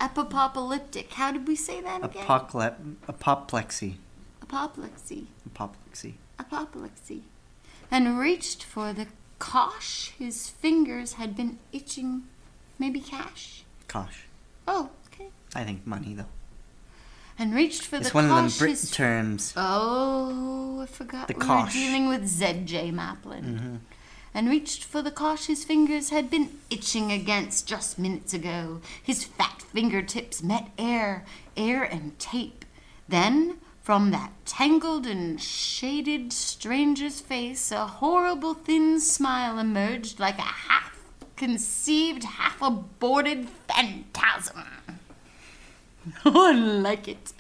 Apocalyptic. How did we say that again? Apocle- apoplexy. Apoplexy. Apoplexy. Apoplexy. And reached for the cosh his fingers had been itching. Maybe cash? Kosh. Oh, okay. I think money though. And reached for It's the one of them Brit terms. Oh, I forgot The we cosh. were dealing with ZJ Maplin. Mm-hmm. And reached for the cosh his fingers had been itching against just minutes ago. His fat fingertips met air, air and tape. Then, from that tangled and shaded stranger's face, a horrible thin smile emerged like a half conceived, half aborted phantasm. [LAUGHS] Oh, I like it.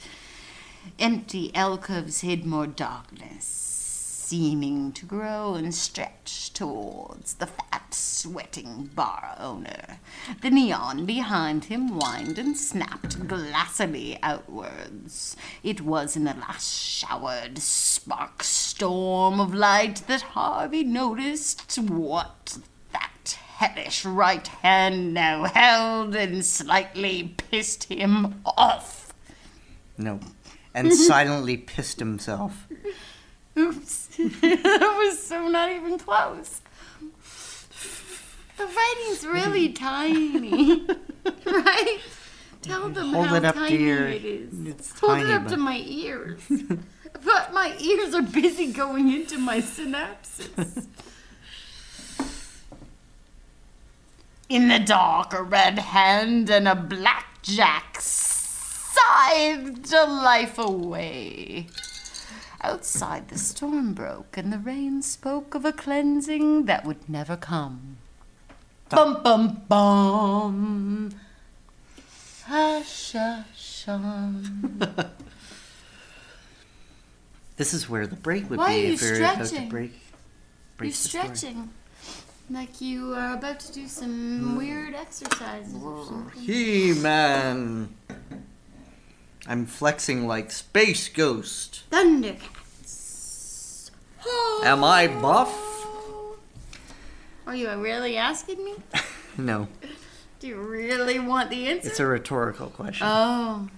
Empty alcoves hid more darkness, seeming to grow and stretch towards the fat, sweating bar owner. The neon behind him whined and snapped glassily outwards. It was in the last showered spark storm of light that Harvey noticed what hellish right hand now held and slightly pissed him off. No. And [LAUGHS] silently pissed himself. Oops. [LAUGHS] that was so not even close. The writing's really [LAUGHS] tiny. right? Tell them Hold how it up to tiny your- it is. it's Hold tiny, it up but- to my ears. but my ears are busy going into my synapses. In the dark, a red hand and a blackjack scythed a life away. Outside, the storm broke, and the rain spoke of a cleansing that would never come. Bum bum bum. Ha-sha-shum. [LAUGHS] This is where the break would Why be are you if we were about to stretching? break. break You're the story. stretching. Like you are about to do some mm. weird exercises or something. He man. I'm flexing like Space Ghost. Thundercats. Am I buff? Oh. Are you really asking me? [LAUGHS] No, Do you really want the answer? it's a rhetorical question. oh.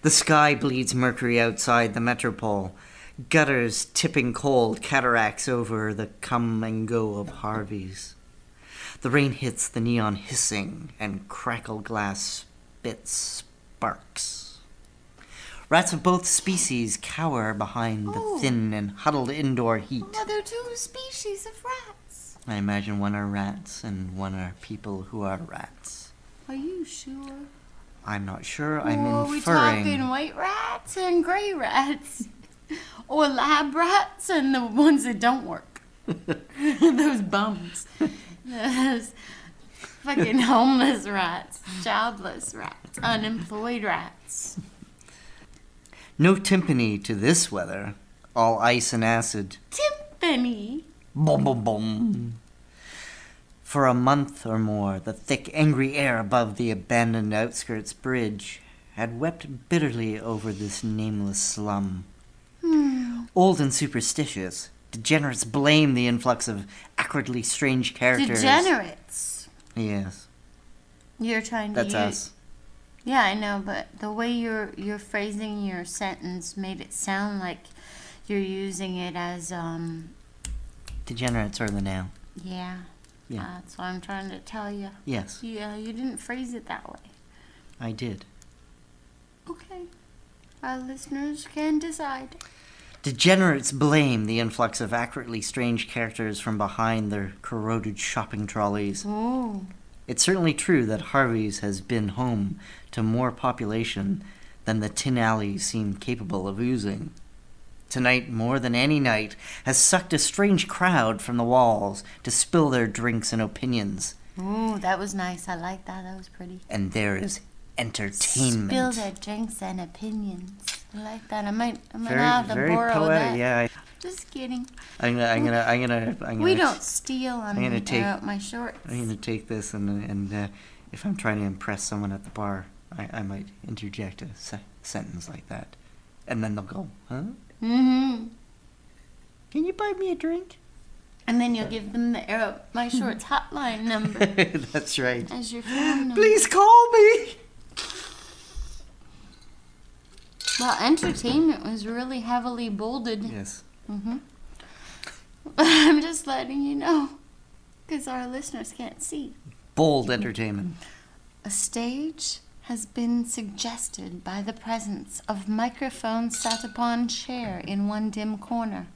The sky bleeds mercury outside the metropole. Gutters tipping cold cataracts over the come and go of Harveys. The rain hits the neon hissing, and crackle glass spits sparks. Rats of both species cower behind the Oh. thin and huddled indoor heat. Well, there are two species of rats. I imagine one are rats and one are people who are rats. Are you sure? I'm not sure. I'm or are we talking white rats and gray rats? Or lab rats and the ones that don't work? [LAUGHS] Those bums. Those fucking homeless rats, childless rats, unemployed rats. No timpani to this weather. All ice and acid. Timpani. Boom, boom, boom. For a month or more, the thick, angry air above the abandoned outskirts bridge had wept bitterly over this nameless slum. Hmm. Old and superstitious, degenerates blame the influx of acridly strange characters. Degenerates. Yes, You're trying to that's use, us. Yeah, I know, but the way you're you're phrasing your sentence made it sound like you're using it as um Degenerates are the noun. yeah. Yeah. That's what I'm trying to tell you. Yes, Yeah, you didn't phrase it that way. I did. Okay. Our listeners can decide. Degenerates blame the influx of accurately strange characters from behind their corroded shopping trolleys. Oh. It's certainly true that Harvey's has been home to more population than the tin alleys seem capable of oozing. Tonight, more than any night, has sucked a strange crowd from the walls to spill their drinks and opinions. Ooh, that was nice. I like that. That was pretty. And there is entertainment. Spill their drinks and opinions. I like that. I might I might very, have to very borrow poetic, that. Yeah. Just kidding. I'm gonna, I'm gonna, I'm gonna, I'm gonna. We don't steal on I'm gonna take- out my shorts. I'm gonna take this and and uh, if I'm trying to impress someone at the bar, I, I might interject a se- sentence like that, and then they'll go, "Huh? Mm-hmm. Can you buy me a drink?" And then you'll give them the up my shorts [LAUGHS] hotline number [LAUGHS] That's right. as your phone number. Please call me. Well, entertainment was really heavily bolded. Yes. Mm-hmm. [LAUGHS] I'm just letting you know, because our listeners can't see. Bold entertainment. A stage has been suggested by the presence of microphones sat upon chair in one dim corner.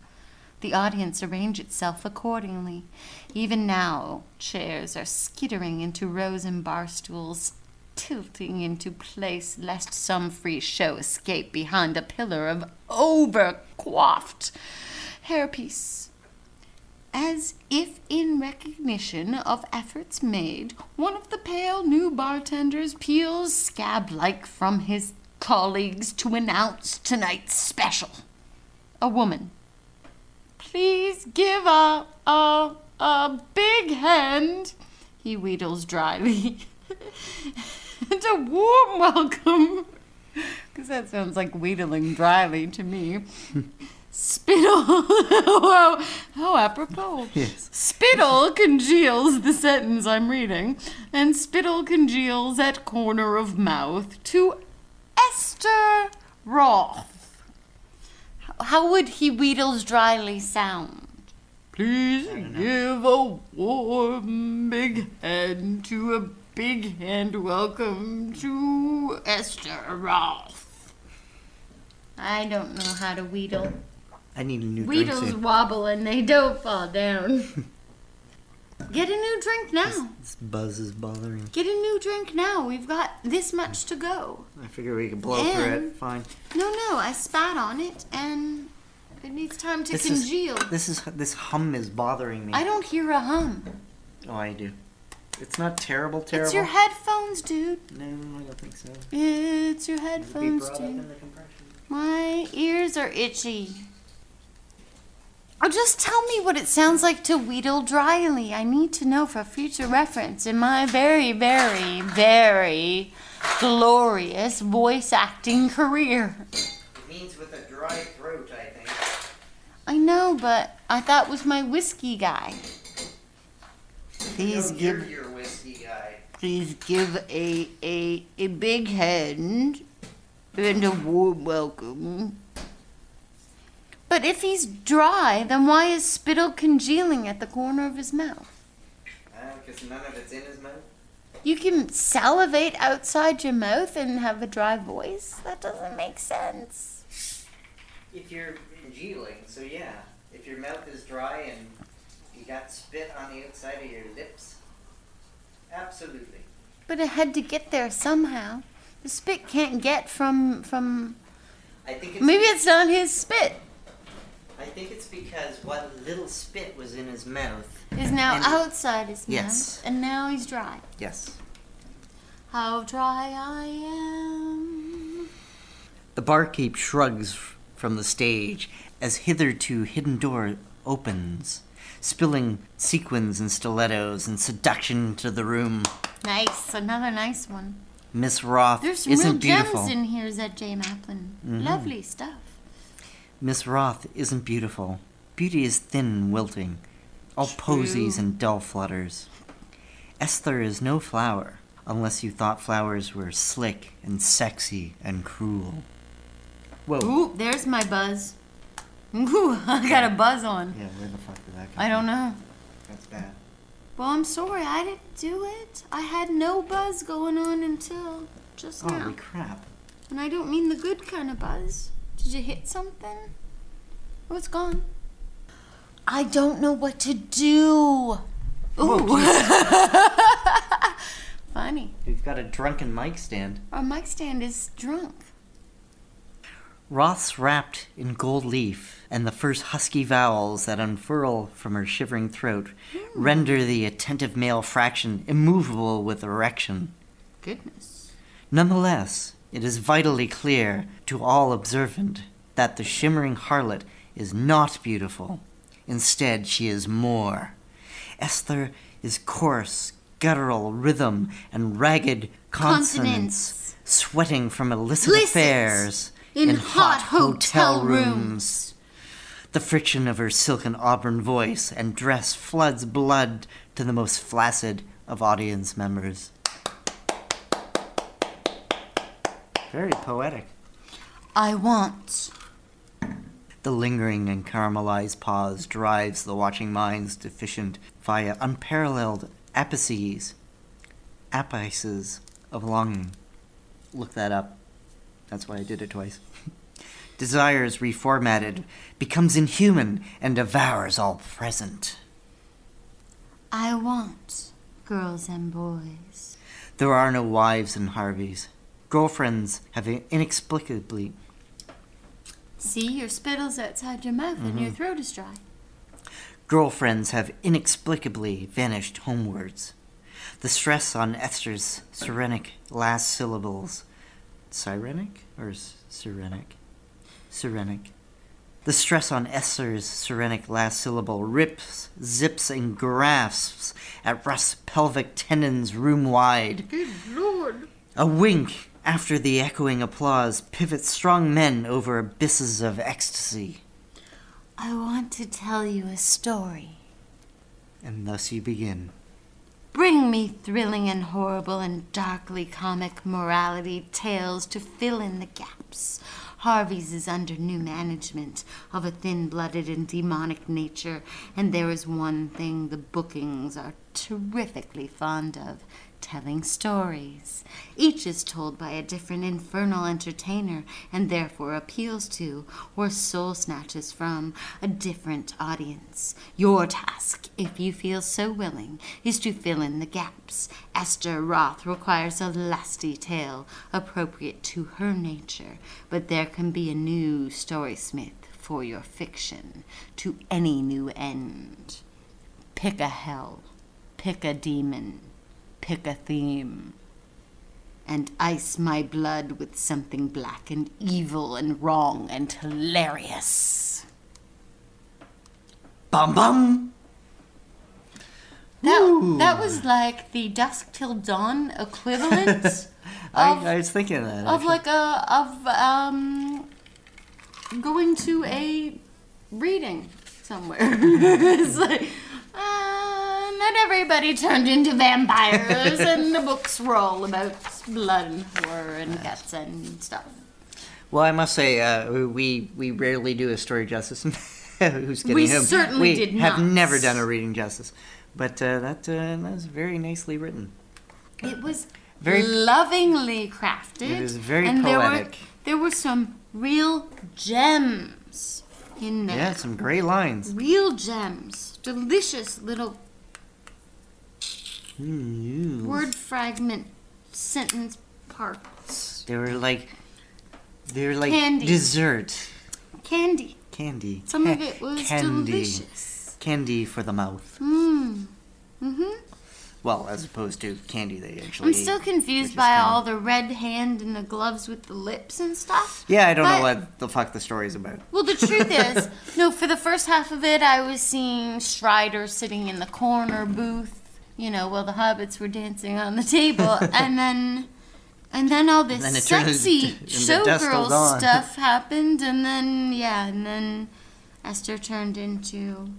The audience arrange itself accordingly. Even now, chairs are skittering into rows and bar stools, tilting into place lest some free show escape behind a pillar of over-coiffed hairpiece. As if in recognition of efforts made, one of the pale new bartenders peels scab like from his colleagues to announce tonight's special. A woman. Please give a, a, a big hand, he wheedles dryly. [LAUGHS] [LAUGHS] and a warm welcome. Because that sounds like wheedling dryly to me. Spittle. [LAUGHS] oh, how apropos. Yes. Spittle congeals the sentence I'm reading, and Spittle congeals at corner of mouth to Esther Roth. How- How would he wheedles dryly sound? Please give a warm big hand to a big hand welcome to Esther Roth. I don't know how to wheedle. I need a new drink Weedles soon. wobble and they don't fall down. [LAUGHS] Get a new drink now. This buzz is bothering. Get a new drink now. We've got this much to go. I figure we can blow through it. Fine. No, no, I spat on it and it needs time to This is- congeal. This is this hum is bothering me. I don't hear a hum. Oh, I do. It's not terrible, terrible. It's your headphones, dude. No, I don't think so. It's your Be headphones, brought up dude. in the compression. My ears are itchy. Oh, just tell me what it sounds like to wheedle dryly. I need to know for future reference in my very, very, very glorious voice acting career. It means with a dry throat, I think. I know, but I thought it was my whiskey guy. Please No, give please give a, a, a big hand and a warm welcome. But if he's dry, then why is spittle congealing at the corner of his mouth? Because because none of it's in his mouth. You can salivate outside your mouth and have a dry voice? That doesn't make sense. If you're congealing, so yeah. If your mouth is dry and you got spit on the outside of your lips, absolutely. But it had to get there somehow. The spit can't get from from I think it's maybe it's not his spit. I think it's because what little spit was in his mouth. Is now And- outside his Yes. mouth. And now he's dry. Yes. How dry I am. The barkeep shrugs from the stage as hitherto hidden door opens, spilling sequins and stilettos and seduction into the room. Nice. Another nice one. Miss Roth There's some isn't real beautiful. gems in here, Zed J. Maplin. Mhm. Lovely stuff. Miss Roth isn't beautiful. Beauty is thin and wilting, all posies True. and dull flutters. Esther is no flower, unless you thought flowers were slick and sexy and cruel. Whoa. Ooh, there's my buzz. Ooh, [LAUGHS] I got a buzz on. Yeah, where the fuck did that come from? I don't from? know. That's bad. Well, I'm sorry. I didn't do it. I had no buzz going on until just now. Holy crap. And I don't mean the good kind of buzz. Did you hit something? Oh, it's gone. I don't know what to do. Ooh. [LAUGHS] Funny. We've got a drunken mic stand. Our mic stand is drunk. Roth's wrapped in gold leaf, and the first husky vowels that unfurl from her shivering throat hmm. render the attentive male fraction immovable with erection. Goodness. Nonetheless, it is vitally clear to all observant that the shimmering harlot is not beautiful. Instead, she is more. Esther is coarse, guttural rhythm and ragged consonants, Consonants. sweating from illicit Illicit. affairs In hot hotel rooms. The friction of her silken auburn voice and dress floods blood to the most flaccid of audience members. Very poetic. I want. The lingering and caramelized pause drives the watching minds deficient via unparalleled apices, apices of longing. Look that up. That's why I did it twice. [LAUGHS] Desires reformatted, becomes inhuman, and devours all present. I want. Girls and boys. There are no wives in Harvey's. Girlfriends have inexplicably See, your spittle's outside your mouth and your mm-hmm. throat is dry. Girlfriends have inexplicably vanished homewards. The stress on Esther's sirenic last syllables. Sirenic or s- sirenic? Sirenic. The stress on Esther's sirenic last syllable rips, zips, and grasps at Russ' pelvic tendons room wide. Good lord. A wink after the echoing applause pivots strong men over abysses of ecstasy. I want to tell you a story. And thus you begin. Bring me thrilling and horrible and darkly comic morality tales to fill in the gaps. Harvey's is under new management of a thin blooded and demonic nature, and there is one thing the bookings are terrifically fond of telling stories. Each is told by a different infernal entertainer and therefore appeals to or soul snatches from a different audience. Your task, if you feel so willing, is to fill in the gaps. Esther Roth requires a lusty tale appropriate to her nature, but there can be a new storysmith for your fiction to any new end. Pick a hell, pick a demon, pick a theme, and ice my blood with something black and evil and wrong and hilarious. Bum bum! That, that was like the dusk till dawn equivalent of, [LAUGHS] I, I was thinking of that. of actually. like a of um going to a reading somewhere. [LAUGHS] it's like not everybody turned into vampires, and the books were all about blood and horror and guts and stuff. Well, I must say, uh, we we rarely do a story justice. [LAUGHS] Who's getting We whom. certainly we did have not. never done a reading justice, But uh, that uh, that was very nicely written. It was Very- lovingly crafted. It was very and There were, poetic. there were some real gems in there. Yeah, some great lines. Real gems. Delicious little Mm. word fragment sentence parts. They were like they were like Candy. dessert Candy. candy. Some of it was candy. delicious. Candy for the mouth. Mmm. Mm-hmm. Well, as opposed to candy they actually. I'm still which confused by kinda- all the red hand and the gloves with the lips and stuff. Yeah, I don't know what the fuck the story's about. Well, the truth is, [LAUGHS] no, for the first half of it, I was seeing Strider sitting in the corner booth, you know, while the hobbits were dancing on the table, [LAUGHS] and then. And then all this then sexy into- into Dusk Till showgirl [LAUGHS] stuff happened, and then yeah, and then Esther turned into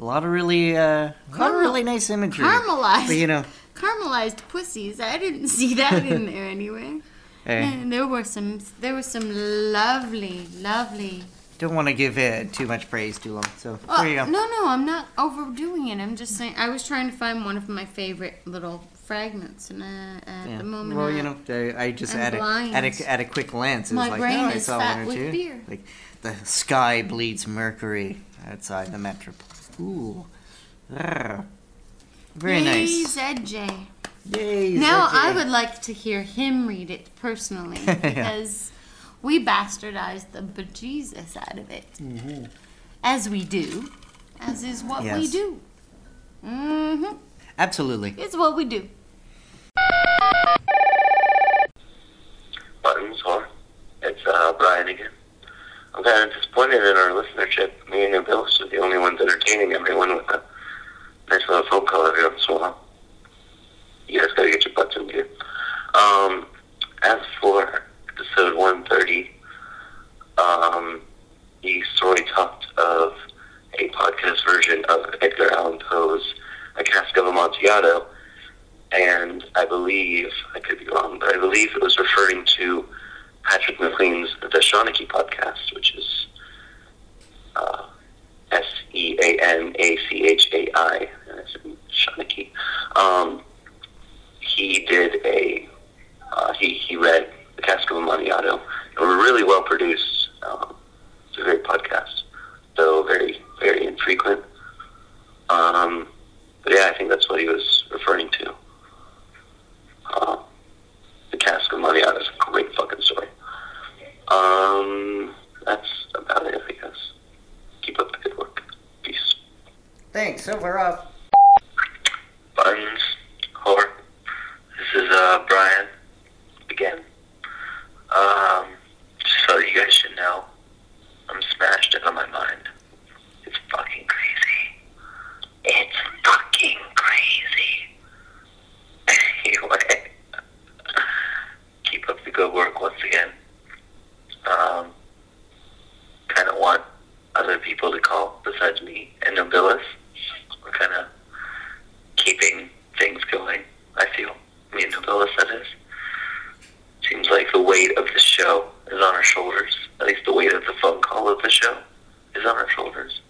A lot of really, uh, lot of really nice imagery. caramelized, But you know, caramelized pussies. I didn't [LAUGHS] see that in there anywhere. hey, And there were some, there were some lovely, lovely don't want to give it too much praise too long. So Oh, there you go. No, no, I'm not overdoing it. I'm just saying I was trying to find one of my favorite little fragments, and uh, at Yeah. the moment, well, I- you know, I, I just at a, at a at a quick glance, it My was like, brain oh, I saw fat one or with two. beer. Like the sky bleeds mercury outside the metropolis. Ooh, very Yay, nice. ZJ. Yay! Now ZJ. I would like to hear him read it personally [LAUGHS] Yeah. Because we bastardized the bejesus out of it, as we do, as is what we do. Mm-hmm. absolutely. It's what we do. buttons or it's uh, Brian again. I'm kind of disappointed in our listenership. Me and Nobilis are the only ones entertaining everyone with a nice little phone call every once in a while. You guys gotta get your butts in gear. Um, as for episode 130, um, the story talked of a podcast version of Edgar Allan Poe's A Cask of Amontillado, and I believe, I could be wrong, but I believe it was referring to Patrick McLean's The Seanachai podcast, which is uh, S E A N A C H A I, and it's in Shawnee. Um, he did a, uh, he, he read The Cask of Amontillado, and were really well produced. Um, it's a great podcast, though very, very infrequent. Um, but yeah, I think that's what he was referring to. Uh, the Cask of Money Out is a great fucking story. Um, that's about it, I guess. Keep up the good work. Peace. Thanks. So we're off. Buttons, whore. This is uh Brian again. Um, just so you guys should know, I'm smashed out of my mind. It's fucking crazy. It's fucking crazy. Anyway, keep up the good work once again. Um, kind of want other people to call besides me and Nobilis. We're kind of keeping things going, I feel. Me and Nobilis, that is. Seems like the weight of the show is on our shoulders. At least the weight of the phone call of the show is on our shoulders.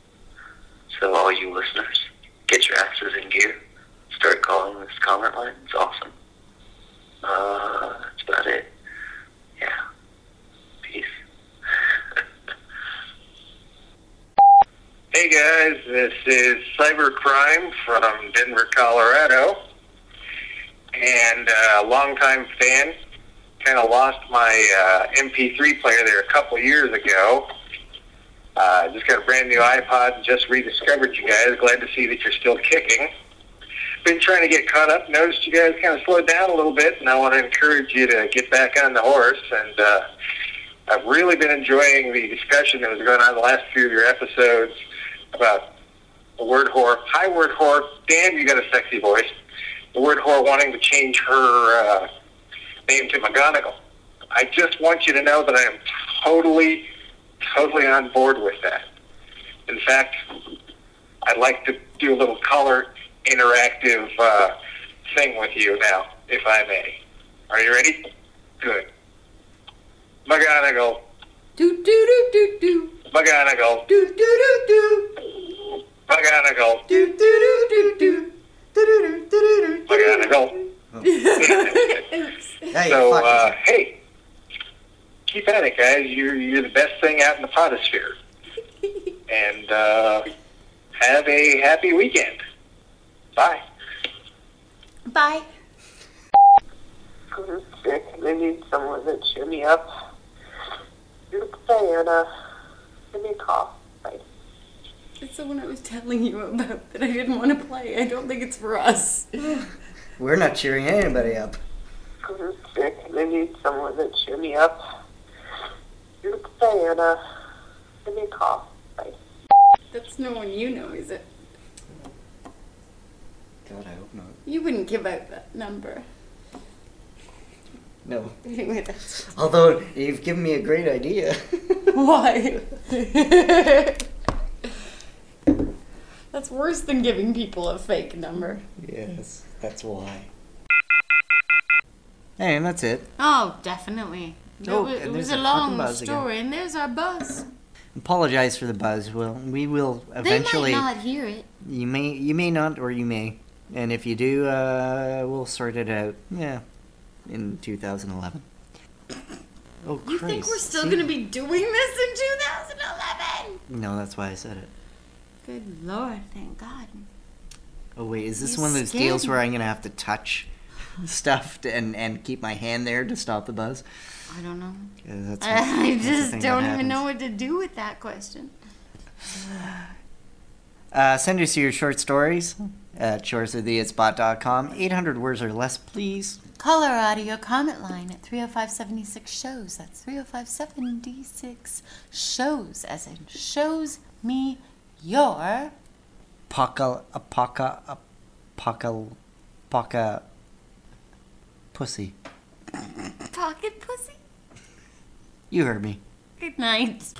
So all you listeners, get your asses in gear. Start calling this comment line. It's awesome. Uh, that's about it. Yeah. Peace. Hey guys, this is Cybercrime from Denver, Colorado, and uh, a longtime fan. Kind of lost my uh, MP3 player there a couple years ago. Uh, just got a brand new iPod and just rediscovered you guys. Glad to see that you're still kicking. Been trying to get caught up. Noticed you guys kind of slowed down a little bit, and I want to encourage you to get back on the horse. And uh, I've really been enjoying the discussion that was going on the last few of your episodes about the word whore. Hi, word whore. Dan, you got a sexy voice. The word whore wanting to change her uh, name to McGonagall. I just want you to know that I am totally, totally on board with that. In fact, I'd like to do a little color interactive uh, thing with you now, if I may. Are you ready? Good. McGonagall. Do do do do do McGonagall. do do do do. I gotta go. Do, do, do, do, do. Do, do, do, do, do, I gotta go. Oops. Hey, So, uh, hey, keep at it, guys. You're you're the best thing out in the podosphere. [LAUGHS] And uh, have a happy weekend. Bye. Bye. I'm sick and I need someone to cheer me up. You're Diana. Give me a call. Bye. It's the one I was telling you about that I didn't want to play. I don't think it's for us. [SIGHS] We're not cheering anybody up. I'm sick and I need someone to cheer me up. You're Diana. Give me a call. Bye. That's no one you know, is it? God, I hope not. You wouldn't give out that number. No. Anyway, that's Although you've given me a great idea. [LAUGHS] why. [LAUGHS] that's worse than giving people a fake number. yes, that's why. Hey, and that's it. Oh, definitely. Oh, it was, it was a long buzz again. story, and there's our buzz. Apologize for the buzz. Well, we will eventually. They might not hear it. You may, you may not, or you may. And if you do, uh, we'll sort it out. Yeah, in 2011. Oh, Christ. You think we're still going to be doing this in 2011? No, that's why I said it. Good lord, thank God. Oh wait, is this You one of those deals where. I'm gonna have to touch [LAUGHS] stuff to, and and keep my hand there to stop the buzz? I don't know. what- [LAUGHS] I just don't even know what to do with that question. [SIGHS] Uh, send us your short stories at shortsattheitspot.com. 800 words or less, please. Call our audio comment line at 305 76 shows. That's 305 76 shows, as in shows me your. Poca, apoca, apoca, poca, pussy. Pocket pussy. You heard me. Good night.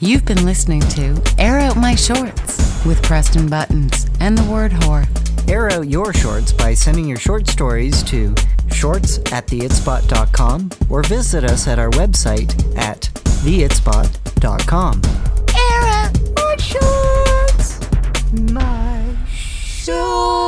You've been listening to Air Out My Shorts with Preston Buttons and the word whore. Air out your shorts by sending your short stories to shorts at theitspot.com or visit us at our website at theitspot.com my shorts, my shorts.